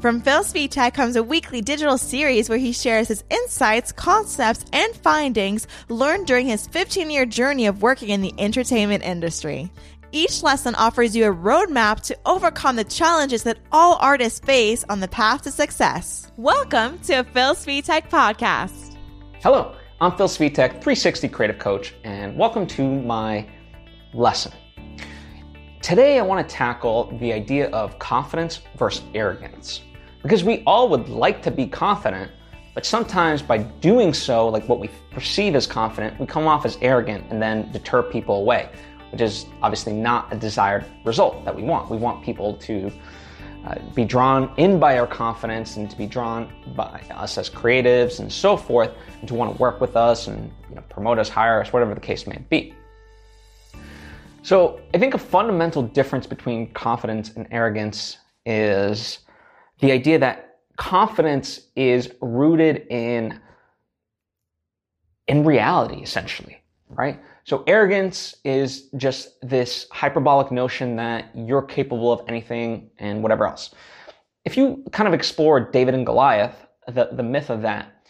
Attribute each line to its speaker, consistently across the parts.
Speaker 1: From Phil Svitek comes a weekly digital series where he shares his insights, concepts, and findings learned during his 15 year journey of working in the entertainment industry. Each lesson offers you a roadmap to overcome the challenges that all artists face on the path to success. Welcome to a Phil Svitek podcast.
Speaker 2: Hello, I'm Phil Svitek, 360 Creative Coach, and welcome to my lesson. Today, I want to tackle the idea of confidence versus arrogance. Because we all would like to be confident, but sometimes by doing so, like what we perceive as confident, we come off as arrogant and then deter people away, which is obviously not a desired result that we want. We want people to uh, be drawn in by our confidence and to be drawn by us as creatives and so forth, and to want to work with us and you know, promote us, hire us, whatever the case may be. So I think a fundamental difference between confidence and arrogance is the idea that confidence is rooted in in reality essentially right? So arrogance is just this hyperbolic notion that you're capable of anything and whatever else. If you kind of explore david and goliath the, the myth of that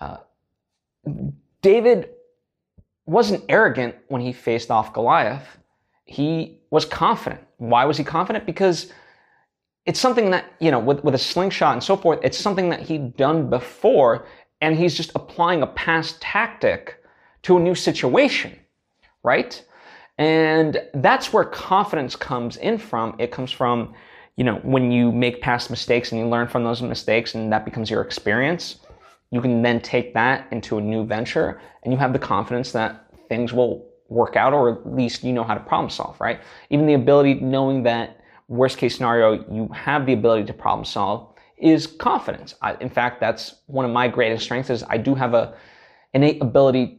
Speaker 2: uh, david wasn't arrogant when he faced off goliath. He was confident. Why was he confident? Because it's something that, you know, with, with a slingshot and so forth, it's something that he'd done before, and he's just applying a past tactic to a new situation, right? And that's where confidence comes in from. It comes from, you know, when you make past mistakes and you learn from those mistakes and that becomes your experience, you can then take that into a new venture and you have the confidence that things will work out or at least you know how to problem solve, right? Even the ability knowing that worst case scenario, you have the ability to problem solve is confidence. I, in fact, that's one of my greatest strengths is I do have a innate ability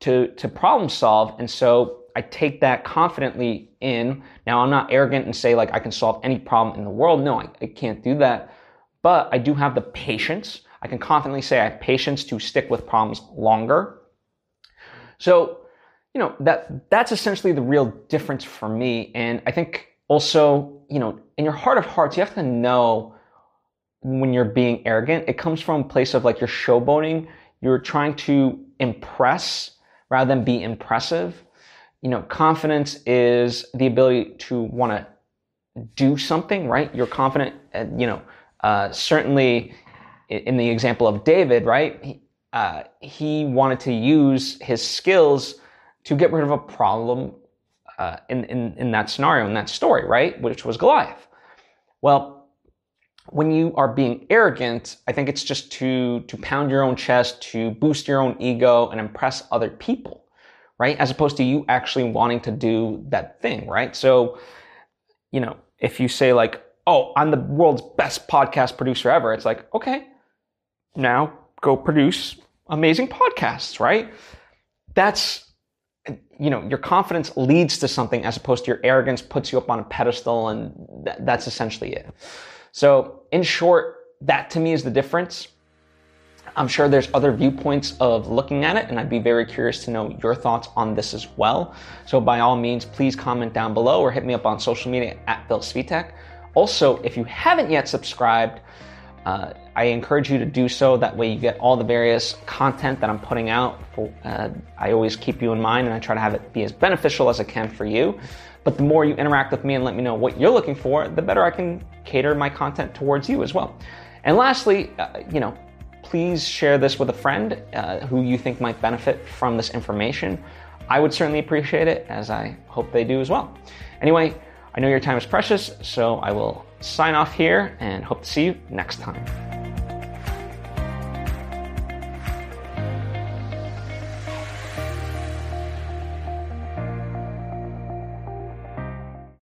Speaker 2: to, to problem solve. And so I take that confidently in. Now, I'm not arrogant and say like I can solve any problem in the world. No, I, I can't do that. But I do have the patience. I can confidently say I have patience to stick with problems longer. So, you know, that that's essentially the real difference for me. And I think also, you know, in your heart of hearts, you have to know when you're being arrogant. It comes from a place of like you're showboating. You're trying to impress rather than be impressive. You know, confidence is the ability to want to do something, right? You're confident, you know, uh, certainly in the example of David, right? He, uh, he wanted to use his skills to get rid of a problem uh, in, in, in that scenario, in that story, right? Which was Goliath. Well, when you are being arrogant, I think it's just to, to pound your own chest, to boost your own ego and impress other people, right? As opposed to you actually wanting to do that thing, right? So, you know, if you say like, oh, I'm the world's best podcast producer ever, it's like, okay, now go produce amazing podcasts, right? That's you know, your confidence leads to something as opposed to your arrogance puts you up on a pedestal and th- that's essentially it. So in short, that to me is the difference. I'm sure there's other viewpoints of looking at it, and I'd be very curious to know your thoughts on this as well. So by all means, please comment down below or hit me up on social media at Phil Svitek. Also, if you haven't yet subscribed, uh, I encourage you to do so. That way, you get all the various content that I'm putting out. For, uh, I always keep you in mind, and I try to have it be as beneficial as I can for you. But the more you interact with me and let me know what you're looking for, the better I can cater my content towards you as well. And lastly, uh, you know, please share this with a friend uh, who you think might benefit from this information. I would certainly appreciate it, as I hope they do as well. Anyway, I know your time is precious, so I will sign off here and hope to see you next time.